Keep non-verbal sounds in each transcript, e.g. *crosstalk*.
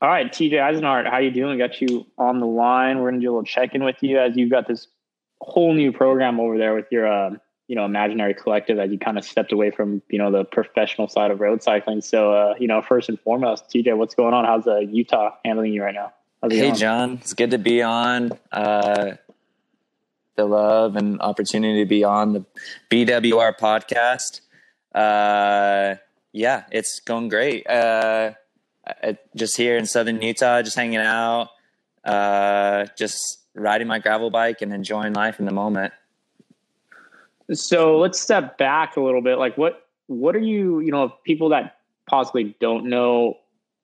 All right, TJ Eisenhart, how you doing? Got you on the line. We're gonna do a little check-in with you as you've got this whole new program over there with your, uh, you know, imaginary collective as you kind of stepped away from, you know, the professional side of road cycling. So, uh, you know, first and foremost, TJ, what's going on? How's uh, Utah handling you right now? Hey, going? John, it's good to be on. Uh, the love and opportunity to be on the BWR podcast. Uh, yeah, it's going great. Uh, just here in southern Utah, just hanging out, uh, just riding my gravel bike and enjoying life in the moment. So let's step back a little bit. Like, what what are you? You know, people that possibly don't know,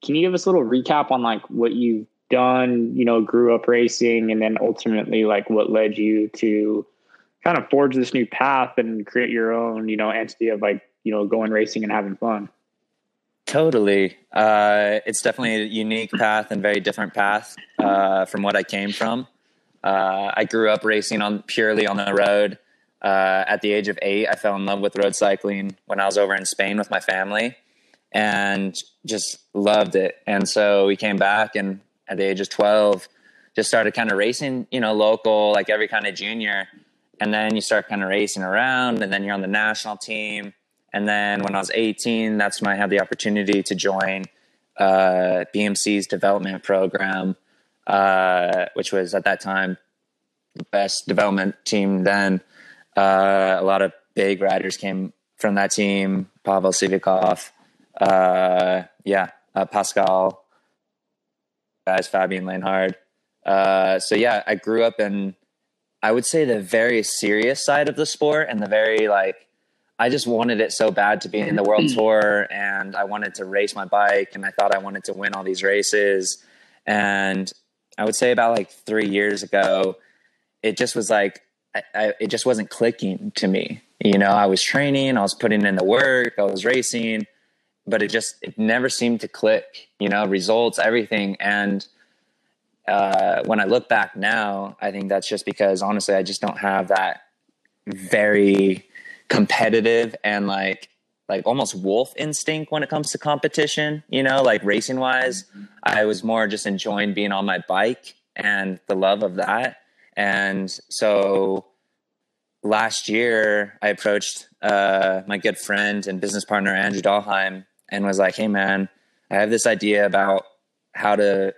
can you give us a little recap on like what you've done? You know, grew up racing, and then ultimately, like, what led you to kind of forge this new path and create your own, you know, entity of like, you know, going racing and having fun. Totally. Uh, it's definitely a unique path and very different path uh, from what I came from. Uh, I grew up racing on purely on the road. Uh, at the age of eight, I fell in love with road cycling when I was over in Spain with my family, and just loved it. And so we came back, and at the age of twelve, just started kind of racing, you know, local, like every kind of junior. And then you start kind of racing around, and then you're on the national team and then when I was 18, that's when I had the opportunity to join uh, BMC's development program, uh, which was at that time the best development team then. Uh, a lot of big riders came from that team. Pavel Sivakov, uh, yeah, uh, Pascal, guys, Fabian Lienhard. Uh, so yeah, I grew up in, I would say the very serious side of the sport and the very like I just wanted it so bad to be in the world tour and I wanted to race my bike and I thought I wanted to win all these races. And I would say about like three years ago, it just was like, I, I, it just wasn't clicking to me. You know, I was training, I was putting in the work, I was racing, but it just, it never seemed to click, you know, results, everything. And uh, when I look back now, I think that's just because honestly, I just don't have that very, competitive and like like almost wolf instinct when it comes to competition, you know, like racing wise. I was more just enjoying being on my bike and the love of that. And so last year I approached uh, my good friend and business partner, Andrew Dahlheim, and was like, Hey man, I have this idea about how to,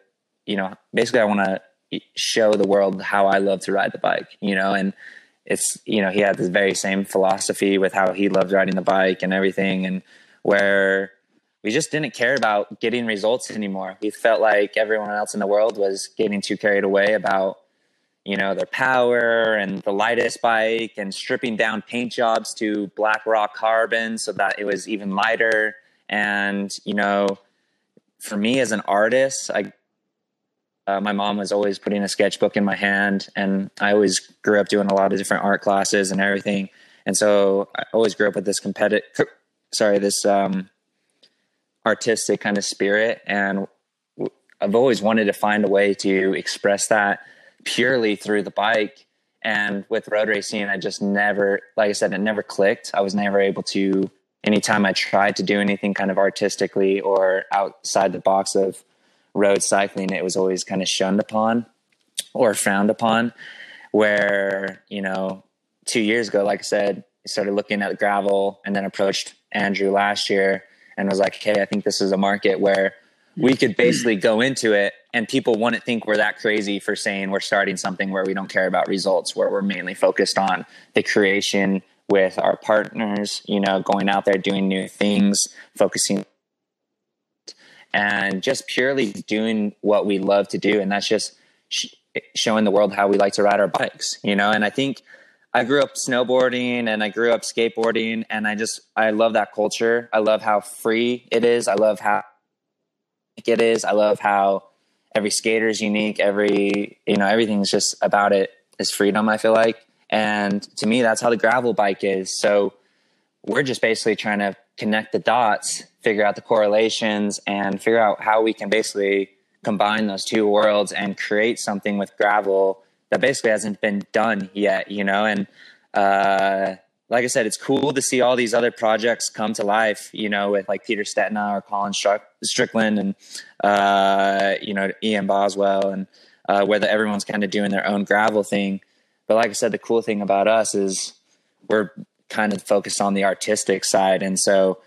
you know, basically I want to show the world how I love to ride the bike, you know, and it's you know he had this very same philosophy with how he loved riding the bike and everything and where we just didn't care about getting results anymore. We felt like everyone else in the world was getting too carried away about you know their power and the lightest bike and stripping down paint jobs to black rock carbon so that it was even lighter. And you know for me as an artist i uh, my mom was always putting a sketchbook in my hand, and I always grew up doing a lot of different art classes and everything. And so I always grew up with this competitive, sorry, this um, artistic kind of spirit. And I've always wanted to find a way to express that purely through the bike. And with road racing, I just never, like I said, it never clicked. I was never able to, anytime I tried to do anything kind of artistically or outside the box of road cycling, it was always kind of shunned upon or frowned upon. Where, you know, two years ago, like I said, started looking at gravel and then approached Andrew last year and was like, hey, I think this is a market where we could basically go into it and people wouldn't think we're that crazy for saying we're starting something where we don't care about results, where we're mainly focused on the creation with our partners, you know, going out there doing new things, focusing and just purely doing what we love to do. And that's just sh- showing the world how we like to ride our bikes, you know? And I think I grew up snowboarding and I grew up skateboarding and I just, I love that culture. I love how free it is. I love how it is. I love how every skater is unique. Every, you know, everything's just about it is freedom, I feel like. And to me, that's how the gravel bike is. So we're just basically trying to connect the dots, figure out the correlations, and figure out how we can basically combine those two worlds and create something with gravel that basically hasn't been done yet, you know? And uh, like I said, it's cool to see all these other projects come to life, you know, with like Peter Stetina or Colin Strickland and, uh, you know, Ian Boswell and uh, whether everyone's kind of doing their own gravel thing. But like I said, the cool thing about us is we're kind of focused on the artistic side. And so,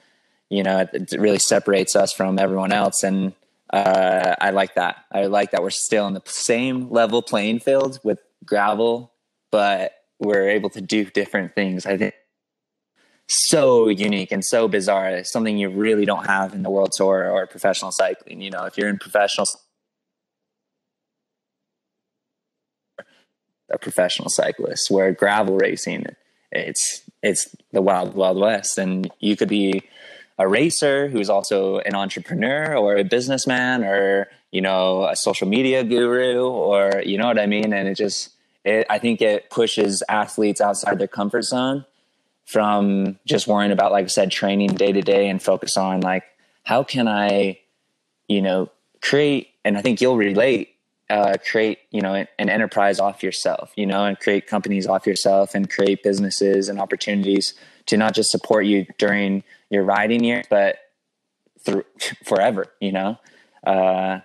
you know, it, it really separates us from everyone else. And uh, I like that. I like that we're still in the same level playing field with gravel, but we're able to do different things. I think so unique and so bizarre. It's something you really don't have in the world tour or professional cycling. You know, if you're in professional a professional cyclist, where gravel racing, it's it's the wild wild west, and you could be a racer who's also an entrepreneur or a businessman or you know a social media guru or you know what I mean, and it just it, I think it pushes athletes outside their comfort zone from just worrying about, like I said, training day to day and focus on like, how can I, you know, create, and I think you'll relate, uh, create, you know, an, enterprise off yourself, you know, and create companies off yourself and create businesses and opportunities to not just support you during your riding years, but through *laughs* forever, you know? Uh,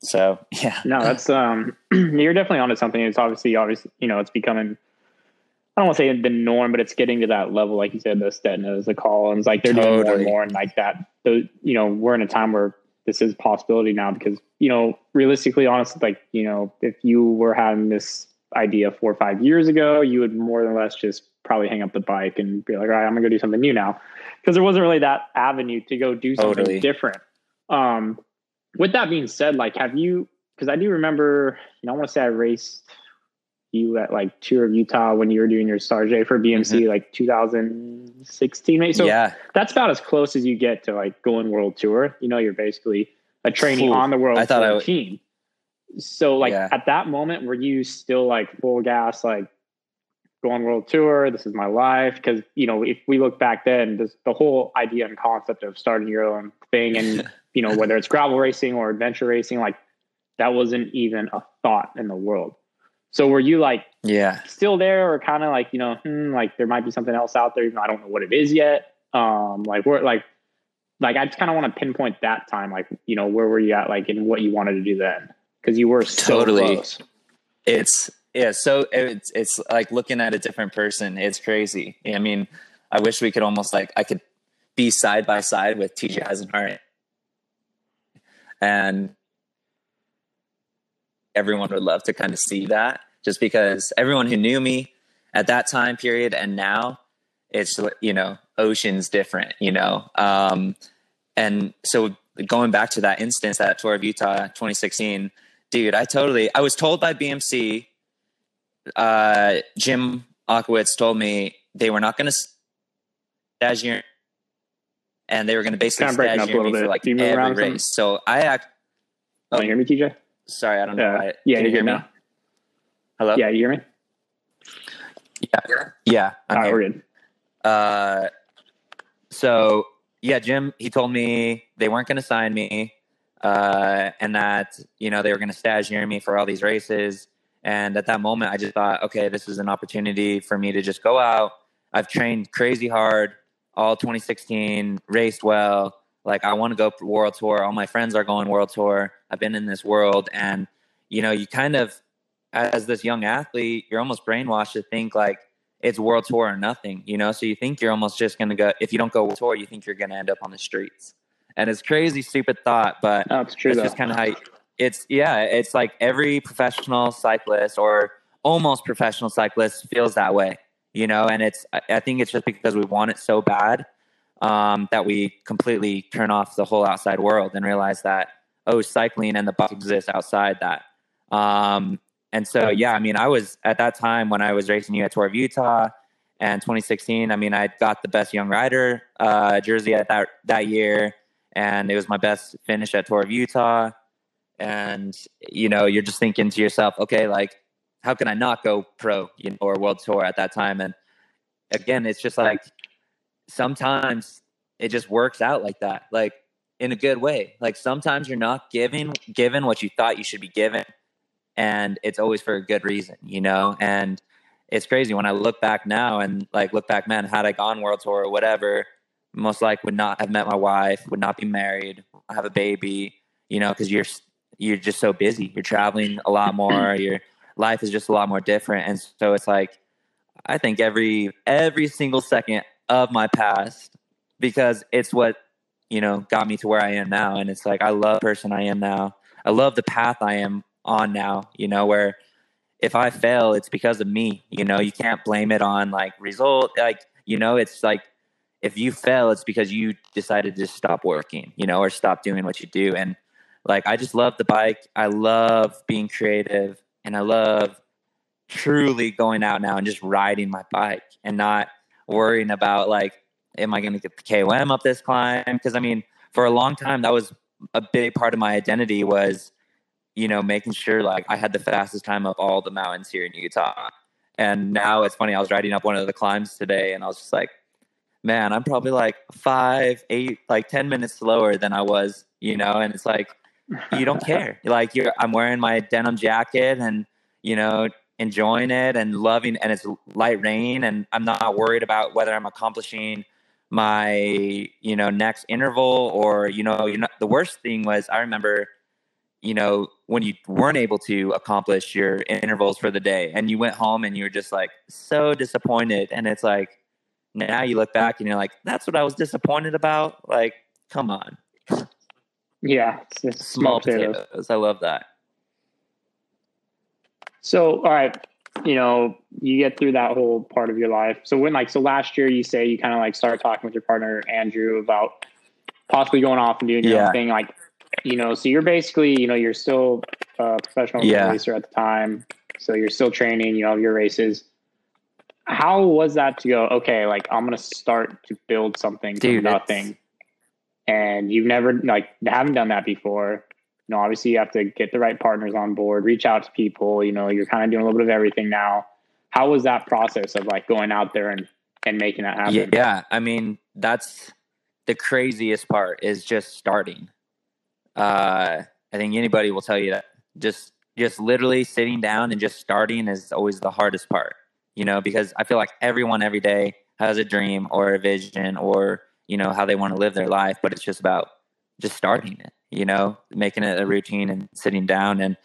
so *laughs* yeah. No, that's um *clears throat* you're definitely onto something. It's obviously obviously you know, it's becoming I don't want to say the norm, but it's getting to that level, like you said, the Stetinas, the Colins, like they're totally. doing more and more, and like that. The you know, we're in a time where this is a possibility now because you know, realistically, honestly, like you know, if you were having this idea four or five years ago, you would more or less just probably hang up the bike and be like, all right, I'm gonna go do something new now, because there wasn't really that avenue to go do something totally. different. Um, with that being said, like, have you? Because I do remember, you know, I want to say I raced you at like Tour of Utah when you were doing your Sarge for BMC, mm-hmm. like 2016, maybe. So yeah, that's about as close as you get to like going World Tour. You know, you're basically a trainee Ooh, on the World I thought Tour I team. So, like yeah. at that moment, were you still like full gas, like going World Tour? This is my life. Because you know, if we look back then, this, the whole idea and concept of starting your own thing and *laughs* you know, whether it's gravel racing or adventure racing, like that wasn't even a thought in the world. So were you like, yeah, still there, or kind of like, you know, hmm, like there might be something else out there, even though I don't know what it is yet. Um, like where, like, like I just kind of want to pinpoint that time, like, you know, where were you at, like, and what you wanted to do then, because you were so totally. Close. It's yeah, so it's it's like looking at a different person. It's crazy. I mean, I wish we could almost like I could be side by side with TJ Eisenhart and everyone would love to kind of see that just because everyone who knew me at that time period and now it's you know oceans different you know um, and so going back to that instance that tour of utah 2016 dude i totally i was told by bmc uh, jim Ochowicz told me they were not going to stagiaire and they were going to basically kind of stagiaire me for like every race. So I act. Oh, Can you hear me, TJ? Sorry, I don't know. Uh, yeah, Can you, hear me? Now? Hello. Yeah, you hear me? Yeah, yeah. I'm All right, we're good. Uh, so yeah, Jim, he told me they weren't going to sign me, uh, and that you know they were going to stagiaire me for all these races. And at that moment, I just thought, okay, this is an opportunity for me to just go out. I've trained crazy hard all 2016, raced well. Like I want to go world tour. All my friends are going world tour. I've been in this world, and you know, you kind of, as this young athlete, you're almost brainwashed to think like it's world tour or nothing. You know, so you think you're almost just going to go. If you don't go world tour, you think you're going to end up on the streets. And it's crazy, stupid thought, but no, it's true. It's just kind of how you, it's. Yeah, it's like every professional cyclist or almost professional cyclist feels that way you know, and it's, I think it's just because we want it so bad um, that we completely turn off the whole outside world and realize that, oh, cycling and the bike exists outside that. Um, and so, yeah, I mean, I was at that time when I was racing you at Tour of Utah and 2016, I mean, I got the best young rider uh, jersey at that, that year. And it was my best finish at Tour of Utah. And, you know, you're just thinking to yourself, okay, like, how can I not go pro, you know, or world tour at that time? And again, it's just like sometimes it just works out like that, like in a good way. Like sometimes you're not given given what you thought you should be given, and it's always for a good reason, you know. And it's crazy when I look back now and like look back, man, had I gone world tour or whatever, most likely would not have met my wife, would not be married, have a baby, you know, because you're you're just so busy. You're traveling a lot more. *clears throat* Your life is just a lot more different, and so it's like I think every every single second of my past because it's what you know got me to where I am now, and it's like I love the person I am now. I love the path I am on now. You know where if I fail, it's because of me. You know, you can't blame it on like result. Like, you know, it's like if you fail, it's because you decided to stop working, you know, or stop doing what you do. And like, I just love the bike. I love being creative and I love truly going out now and just riding my bike and not worrying about like, am I going to get the KOM up this climb? Cause I mean, for a long time, that was a big part of my identity was you know, making sure like I had the fastest time up all the mountains here in Utah. And now it's funny, I was riding up one of the climbs today and I was just like, man, I'm probably like five, eight, like 10 minutes slower than I was, you know? And it's like, you don't *laughs* care. Like you're, I'm wearing my denim jacket and, you know, enjoying it and loving, and it's light rain and I'm not worried about whether I'm accomplishing my, you know, next interval or, you know, you know, the worst thing was I remember you know, when you weren't able to accomplish your intervals for the day and you went home and you were just like so disappointed. And it's like, now you look back and you're like, that's what I was disappointed about. Like, come on. Yeah. It's small potatoes. potatoes. I love that. So, all right, you know, you get through that whole part of your life. So when like, so last year you say you kind of like start talking with your partner, Andrew, about possibly going off and doing your yeah. own thing. Like, you know, so you're basically, you know, you're still a professional yeah. racer at the time. So you're still training, you know, your races. How was that to go, okay, like I'm going to start to build something Dude, from nothing. And you've never, like, haven't done that before. Know, obviously you have to get the right partners on board, reach out to people, you know, you're kind of doing a little bit of everything now. How was that process of like going out there and, and making that happen? Yeah. I mean, that's the craziest part is just starting uh, I think anybody will tell you that just just literally sitting down and just starting is always the hardest part. You know, because I feel like everyone every day has a dream or a vision or you know how they want to live their life, but it's just about just starting it. You know, making it a routine and sitting down. And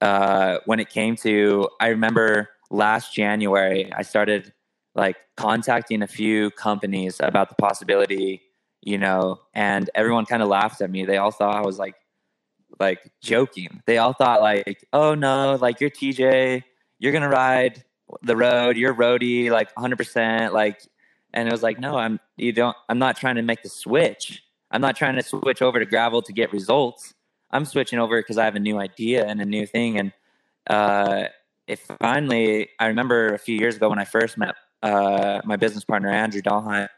uh, when it came to, I remember last January, I started like contacting a few companies about the possibility you know, and everyone kind of laughed at me. They all thought I was like, like joking. They all thought like, oh no, like you're TJ, you're gonna ride the road, you're roadie, like 100, percent like, and it was like, no, I'm you don't. I'm not trying to make the switch. I'm not trying to switch over to gravel to get results. I'm switching over because I have a new idea and a new thing. And uh, if finally, I remember a few years ago when I first met uh, my business partner Andrew Dahlheim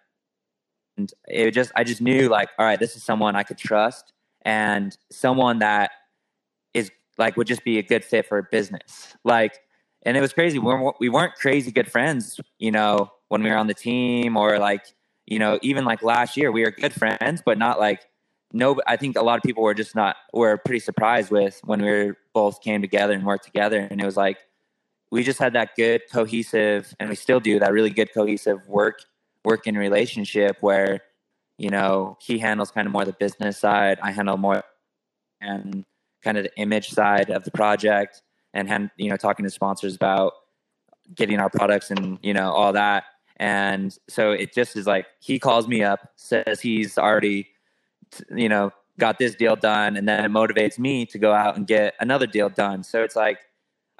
and it just I just knew like, all right, this is someone I could trust and someone that is like would just be a good fit for a business. Like, and it was crazy. We weren't, we weren't crazy good friends, you know, when we were on the team or like, you know, even like last year we were good friends, but not like no. I think a lot of people were just not were pretty surprised with when we were both came together and worked together, and it was like we just had that good cohesive, and we still do that really good cohesive work working relationship where you know he handles kind of more the business side i handle more and kind of the image side of the project and hand, you know talking to sponsors about getting our products and you know all that and so it just is like he calls me up says he's already you know got this deal done and then it motivates me to go out and get another deal done so it's like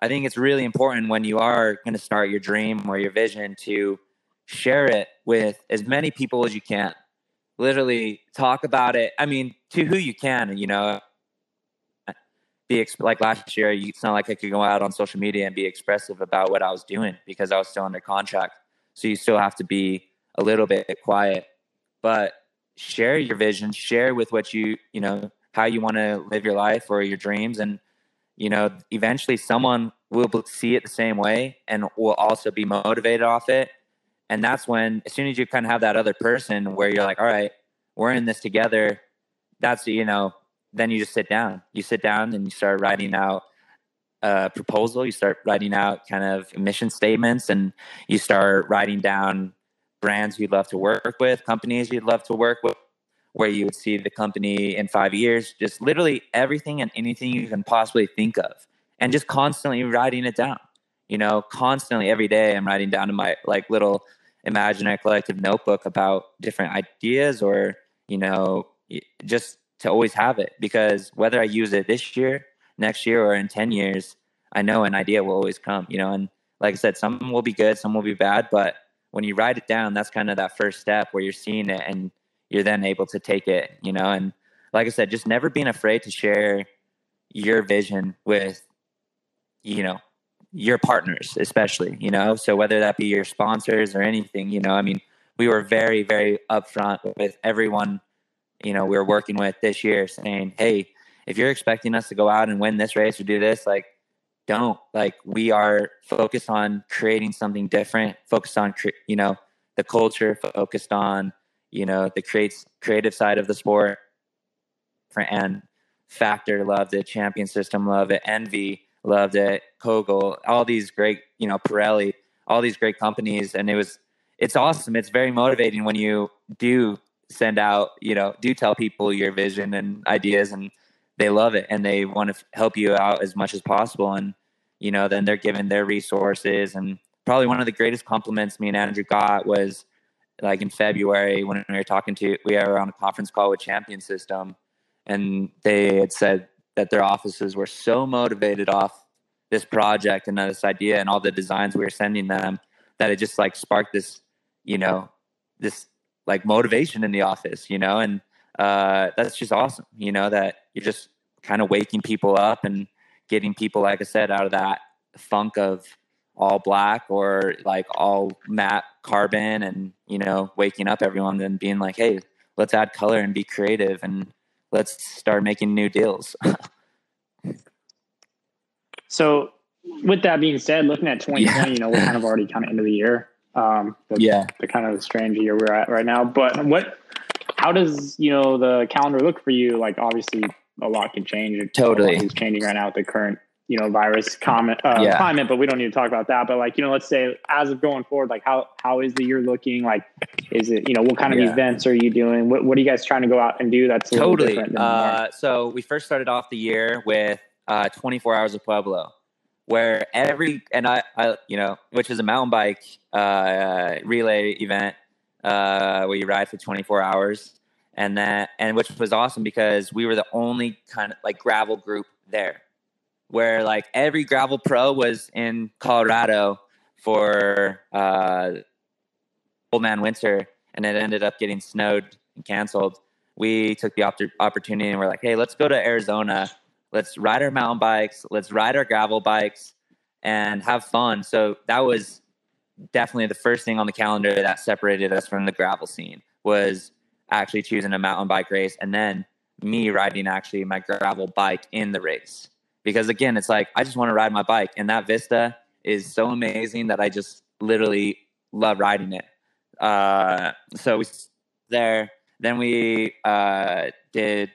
i think it's really important when you are going to start your dream or your vision to share it with as many people as you can. Literally talk about it. I mean, to who you can, you know. Be exp- like last year, it's not like I could go out on social media and be expressive about what I was doing because I was still under contract. So you still have to be a little bit quiet, but share your vision, share with what you, you know, how you want to live your life or your dreams. And, you know, eventually someone will see it the same way and will also be motivated off it and that's when, as soon as you kind of have that other person where you're like, all right, we're in this together, that's, you know, then you just sit down. You sit down and you start writing out a proposal, you start writing out kind of mission statements, and you start writing down brands you'd love to work with, companies you'd love to work with, where you would see the company in five years, just literally everything and anything you can possibly think of, and just constantly writing it down. You know, constantly every day, I'm writing down in my like little imaginary collective notebook about different ideas or you know just to always have it because whether I use it this year, next year, or in 10 years, I know an idea will always come, you know, and like I said, some will be good, some will be bad, but when you write it down, that's kind of that first step where you're seeing it and you're then able to take it, you know, and like I said, just never being afraid to share your vision with, you know, your partners, especially, you know, so whether that be your sponsors or anything, you know, I mean, we were very, very upfront with everyone you know we are working with this year saying hey if you're expecting us to go out and win this race or do this like don't. Like we are focused on creating something different focused on you know the culture focused on you know the creates creative side of the sport. And factor loved it champion system loved it ENVE loved it kogel all these great you know pirelli all these great companies. And it was it's awesome. It's very motivating when you do send out, you know, do tell people your vision and ideas and they love it and they want to help you out as much as possible. And, you know, then they're given their resources. And probably one of the greatest compliments me and Andrew got was like in February when we were talking to, we were on a conference call with Champion System and they had said that their offices were so motivated off this project and this idea and all the designs we were sending them that it just like sparked this, you know, this like motivation in the office, you know, and uh, that's just awesome, you know, that you're just kind of waking people up and getting people, like I said, out of that funk of all black or like all matte carbon and, you know, waking up everyone and being like, hey, let's add color and be creative and let's start making new deals. *laughs* so, with that being said, looking at 2020, yeah. you know, we're kind of already kind of into the year. Um, the, yeah, the kind of strange year we're at right now. But what, how does you know the calendar look for you? Like obviously a lot can change. Totally, is changing right now with the current you know virus comment uh, yeah. climate. But we don't need to talk about that. But like you know, let's say as of going forward, like how how is the year looking? Like, is it you know what kind of yeah. events are you doing? What what are you guys trying to go out and do? That's totally. Uh, so we first started off the year with uh, 24 hours of Pueblo where every and I, I you know, which is a mountain bike uh, relay event uh, where you ride for 24 hours, and that and which was awesome because we were the only kind of like gravel group there, where like every gravel pro was in Colorado for uh, Old Man Winter, and it ended up getting snowed and canceled. We took the op- opportunity and we're like, hey, let's go to Arizona let's ride our mountain bikes, let's ride our gravel bikes and have fun. So that was definitely the first thing on the calendar that separated us from the gravel scene was actually choosing a mountain bike race and then me riding actually my gravel bike in the race. Because again, it's like I just want to ride my bike and that Vista is so amazing that I just literally love riding it. Uh, so we there. Then we uh, did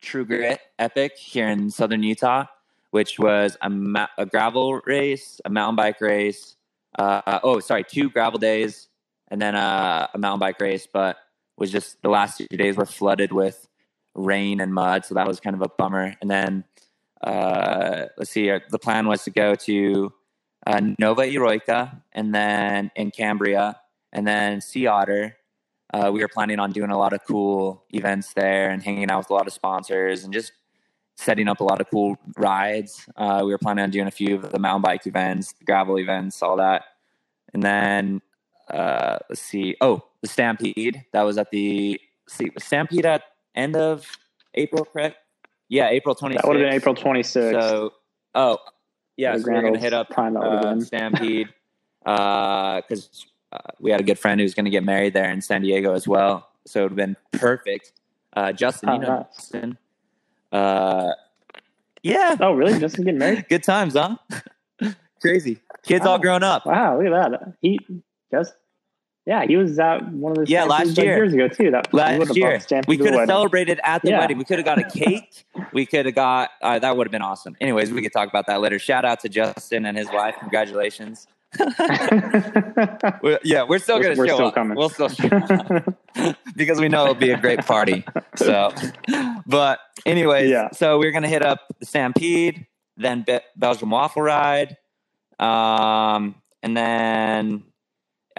True Grit Epic here in Southern Utah, which was a, ma- a gravel race, a mountain bike race. Uh, oh, sorry, two gravel days and then a, a mountain bike race, but was just the last two days were flooded with rain and mud, so that was kind of a bummer. And then uh, let's see, uh, the plan was to go to uh, Nova Eroica and then in Cambria, and then Sea Otter, uh, we were planning on doing a lot of cool events there and hanging out with a lot of sponsors and just setting up a lot of cool rides. Uh, we were planning on doing a few of the mountain bike events, gravel events, all that. And then uh, let's see. Oh, the Stampede. That was at the see Stampede at end of April, correct? Yeah, April 26th. That would have been April 26th. So, oh, yeah, so we're going to hit up uh, Stampede *laughs* because uh, we had a good friend who's going to get married there in San Diego as well. So it would have been perfect. Uh, Justin, oh, you know, nice. Justin. Uh, yeah. Oh, really? Justin getting married? *laughs* good times, huh? *laughs* Crazy. Kids wow. all grown up. Wow, look at that. He just Yeah, he was at one of the Yeah, last year. years ago too. That last year. Stampede We could have celebrated at the Yeah. wedding. We could have got a *laughs* cake. we could have got uh, that would have been awesome. Anyways, we could talk about that later. Shout out to Justin and his wife. Congratulations. *laughs* *laughs* We're- yeah, we're still gonna we're show still up. coming. We'll still show up because we know it'll be a great party. So, but anyways, Yeah. so we're gonna hit up the Stampede, then Be- Belgium Waffle Ride, um, and then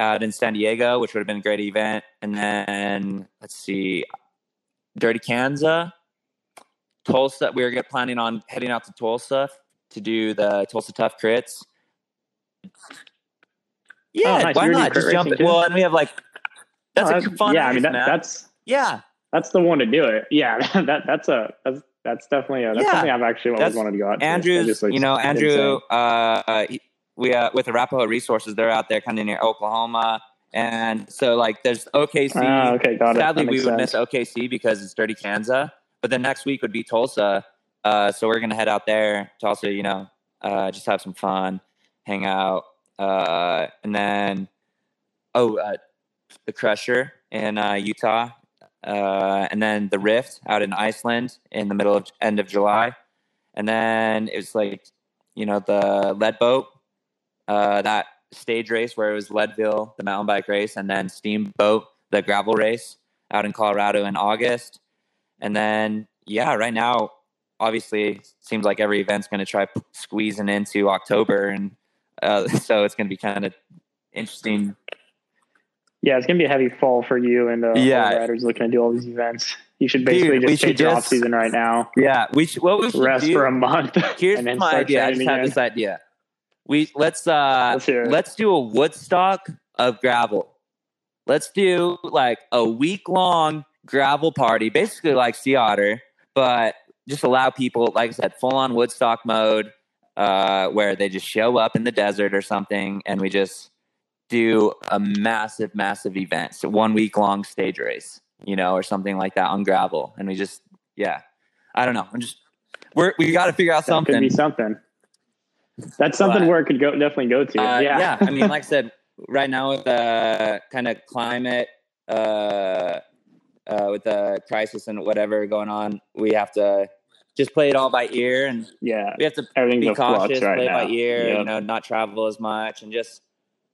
out in San Diego, which would have been a great event, and then let's see, Dirty Kanza, Tulsa. We were planning on heading out to Tulsa to do the Tulsa Tough Crits. Yeah, Oh, nice. why not? Just jump. it. Well, and we have like that's Oh, a fun. yeah, I mean that, that's yeah, that's the one to do it. Yeah, *laughs* that that's a that's that's definitely a, that's Yeah. something I've actually always That's- wanted to go out. to. Andrew's. It just looks You know, Andrew. Uh, he- we uh, with the Arapahoe Resources, they're out there kind of near Oklahoma, and so like there's OKC. Ah, okay, got it. Sadly, That we would miss. OKC because it's Dirty Kanza. But then next week would be Tulsa. Uh, so we're gonna head out there to also, you know, uh, just have some fun, hang out, uh, and then oh, uh, the Crusher in uh, Utah, uh, and then the Rift out in Iceland in the middle of end of July, and then it was like, you know, the LeadBoat, uh, that stage race where it was Leadville, the mountain bike race, and then Steamboat, the gravel race out in Colorado in August. And then, yeah, right now, obviously, it seems like every event's going to try p- squeezing into October. And uh, *laughs* so it's going to be kind of interesting. Yeah, it's gonna be a heavy fall for you and uh, Yeah. the riders looking to do all these events. You should basically Dude, just take your off season right now, Yeah, we should, what we should rest do, for a month. here's *laughs* and then my start idea. I just have this idea. We let's uh Let's let's do a Woodstock of gravel. Let's do like a week long gravel party, basically like Sea Otter, but just allow people, like I said, full on Woodstock mode, uh, where they just show up in the desert or something, and we just do a massive, massive event, so one week long stage race, you know, or something like that on gravel, and we just, yeah, I don't know, I'm just we're we got to figure out That could something. be something. That's something But- where it could go definitely go to. Uh, yeah, yeah. I mean, like I said, *laughs* right now with the kind of climate, uh, uh, with the crisis and whatever going on, we have to just play it all by ear, and yeah. we have to be cautious, right play it now. by ear, Yep. you know, not travel as much, and just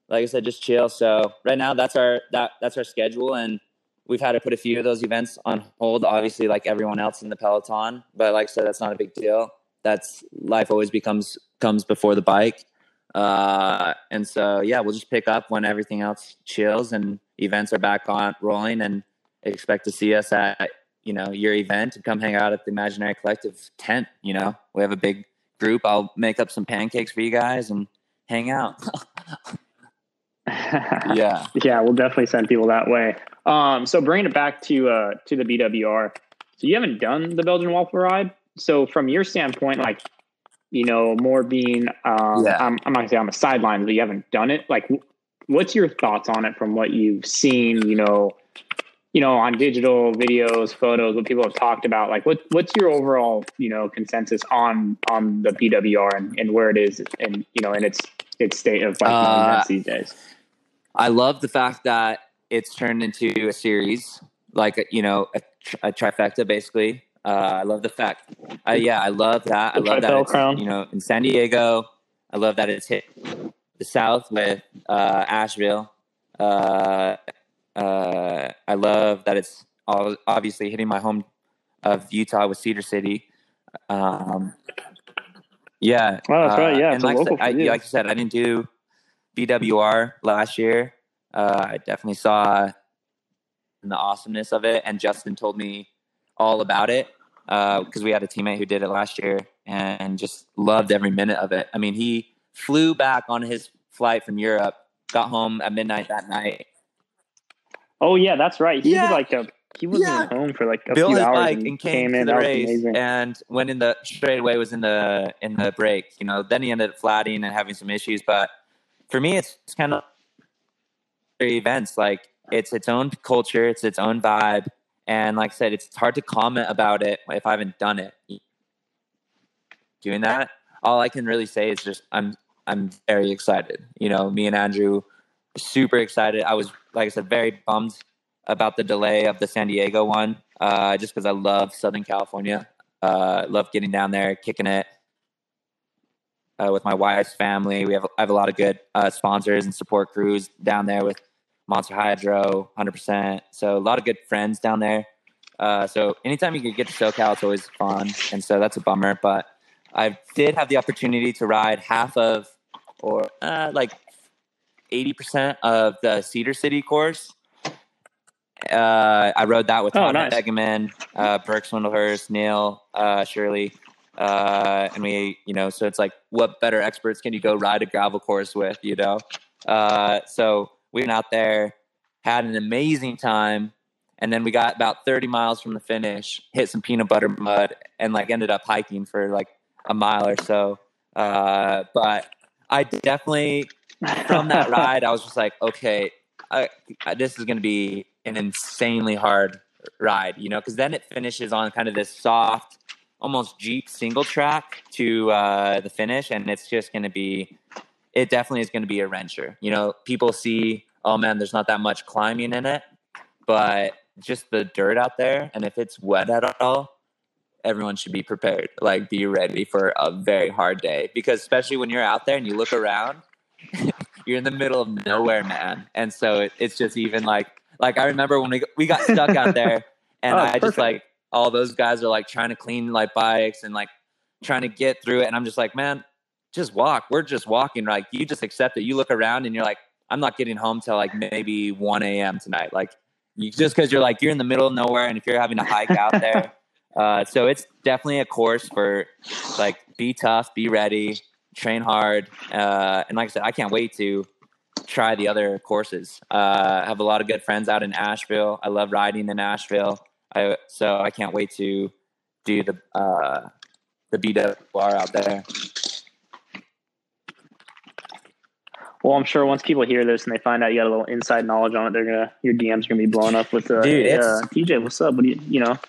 like I said, just chill. So right now, that's our that that's our schedule, and we've had to put a few of those events on hold. Obviously, like everyone else in the peloton, but like I said, that's not a big deal. That's life always becomes comes before the bike. Uh, and so, yeah, we'll just pick up when everything else chills and events are back on rolling and expect to see us at, you know, your event and come hang out at the Imaginary Collective tent. You know, we have a big group. I'll make up some pancakes for you guys and hang out. *laughs* yeah. *laughs* yeah, we'll definitely send people that way. Um, so bringing it back to uh, to the BWR. So you haven't done the Belgian waffle ride. So from your standpoint, like you know, more being um, Yeah. I'm, I'm not gonna say on the sidelines, but you haven't done it. Like, what's your thoughts on it from what you've seen? You know, you know, on digital videos, photos, what people have talked about. Like, what what's your overall you know consensus on on the BWR and, and where it is and you know in its its state of like Uh, these days. I love the fact that it's turned into a series, like you know, a, a trifecta, basically. Uh, I love the fact, uh, yeah, I love that. I love that crown. you know in San Diego. I love that it's hit the South with uh, Asheville. Uh, uh, I love that it's all, obviously hitting my home of Utah with Cedar City. Um, yeah, Oh, that's right. uh, Yeah, and like, I local said, I, for you. like I said, I didn't do BWR last year. Uh, I definitely saw the awesomeness of it, and Justin told me all about it uh, because we had a teammate who did it last year and just loved every minute of it. I mean, he flew back on his flight from Europe, got home at midnight that night, Oh yeah, that's right. He Yeah. like a he wasn't Yeah. home for like a built few hours and, and came, in. to the that was race amazing. and went in the straight away was in the in the break. You know, then he ended up flatting and having some issues. But for me, it's, it's kind of events like it's its own culture, it's its own vibe, and like I said, it's hard to comment about it if I haven't done it. Doing that, all I can really say is just I'm I'm very excited. You know, me and Andrew super excited. I was, like I said, very bummed about the delay of the San Diego one, uh, just because I love Southern California. Uh, love getting down there, kicking it uh, with my wife's family. We have I have a lot of good uh, sponsors and support crews down there with Monster Hydro, hundred percent. So a lot of good friends down there. Uh, so anytime you can get to SoCal, it's always fun, and so that's a bummer. But I did have the opportunity to ride half of, or uh, like eighty percent of the Cedar City course. Uh, I rode that with Oh, Tom nice. Uh, Burke Swindlehurst, Neil, uh, Shirley, uh, and we, you know, so it's like, what better experts can you go ride a gravel course with, you know? Uh, so we went out there, had an amazing time, and then we got about 30 miles from the finish, hit some peanut butter mud, and like ended up hiking for like a mile or so. Uh, but I definitely from that *laughs* ride, I was just like, okay, I, I, this is going to be an insanely hard ride, you know, because then it finishes on kind of this soft, almost Jeep single track to uh, the finish, and it's just going to be, it definitely is going to be a wrencher. You know, people see, oh man, there's not that much climbing in it, but just the dirt out there, and if it's wet at all, everyone should be prepared. Like, be ready for a very hard day because, especially when you're out there and you look around, *laughs* you're in the middle of nowhere, man. And so it, it's just even like, like I remember when we we got stuck out there, *laughs* and Oh, I just like all those guys are like trying to clean like bikes and like trying to get through it, and I'm just like, man, just walk. We're just walking. Like you just accept it. You look around and you're like, I'm not getting home till like maybe 1 a.m. tonight. Like you, just because you're like you're in the middle of nowhere, and if you're having to hike out there, *laughs* uh, so it's definitely a course for like be tough, be ready, train hard, uh, and like I said, I can't wait to try the other courses. Uh, I have a lot of good friends out in Asheville. I love riding in Asheville. I so I can't wait to do the uh, the BWR out there. Well, I'm sure once people hear this and they find out you got a little inside knowledge on it, they're gonna your DMs are gonna be blown up with uh, Dude, hey, uh, TJ, what's up? What do you you know?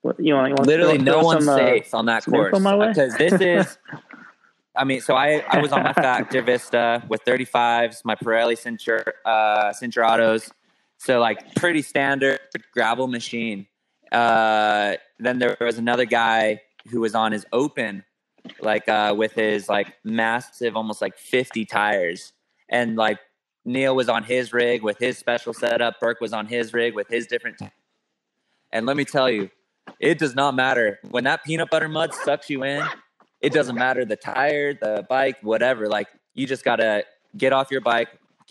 What you know, You Literally, no one's some, uh, safe on that course info my way? because this *laughs* is. I mean, so I, I was on my Factor Vista with 35s, my Pirelli Cintur, uh, Cinturados. So, like, pretty standard gravel machine. Uh, then there was another guy who was on his open, like, uh, with his, like, massive, almost like 50 tires. And, like, Neil was on his rig with his special setup. Burke was on his rig with his different. And let me tell you, it does not matter. When that peanut butter mud sucks you in, it doesn't matter the tire, the bike, whatever. Like you just gotta get off your bike,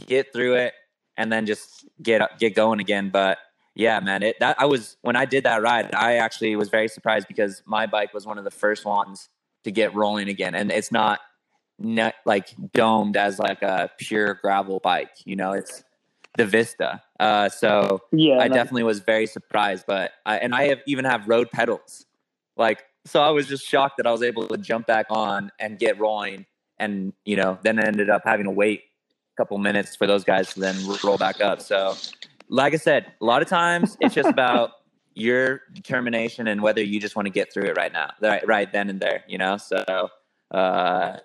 get through it, and then just get get going again. But yeah, man, it that I was when I did that ride, I actually was very surprised because my bike was one of the first ones to get rolling again, and it's not not like domed as like a pure gravel bike. You know, it's the Vista. Uh, so Yeah, I no, definitely was very surprised, but I, and I have even have road pedals, like so. I was just shocked that I was able to jump back on and get rolling, and you know, then ended up having to wait a couple minutes for those guys to then roll back up. So, like I said, a lot of times it's just about *laughs* your determination and whether you just want to get through it right now, right, right then and there. You know, so. Uh,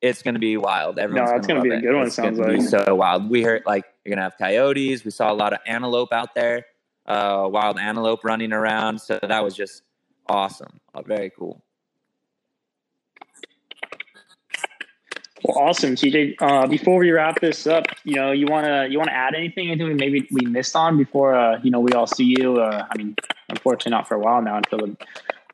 it's going to be wild. Everyone's it's gonna gonna be a it. good one, It's sounds like. so wild. We heard like you're gonna have coyotes. We saw a lot of antelope out there, uh, wild antelope running around. So that was just awesome. Uh, very cool. Well, awesome, TJ. Uh, before we wrap this up, you know, you wanna you wanna add anything? Anything we maybe we missed on before uh, you know we all see you? Uh, I mean, unfortunately, not for a while now until the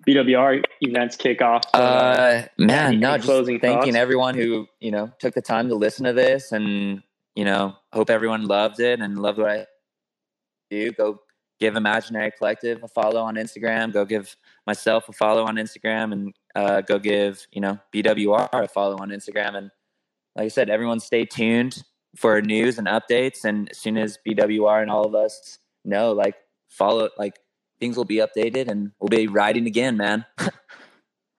BWR events kick off. but, Uh, man, no, just closing thanking thoughts? everyone who you know took the time to listen to this, and you know, hope everyone loved it and loved what I do. Go give Imaginary Collective a follow on Instagram. Go give myself a follow on Instagram, and uh, go give you know BWR a follow on Instagram. And like I said, everyone stay tuned for news and updates. And as soon as BWR and all of us know, like follow, like things will be updated, and we'll be riding again, man. *laughs*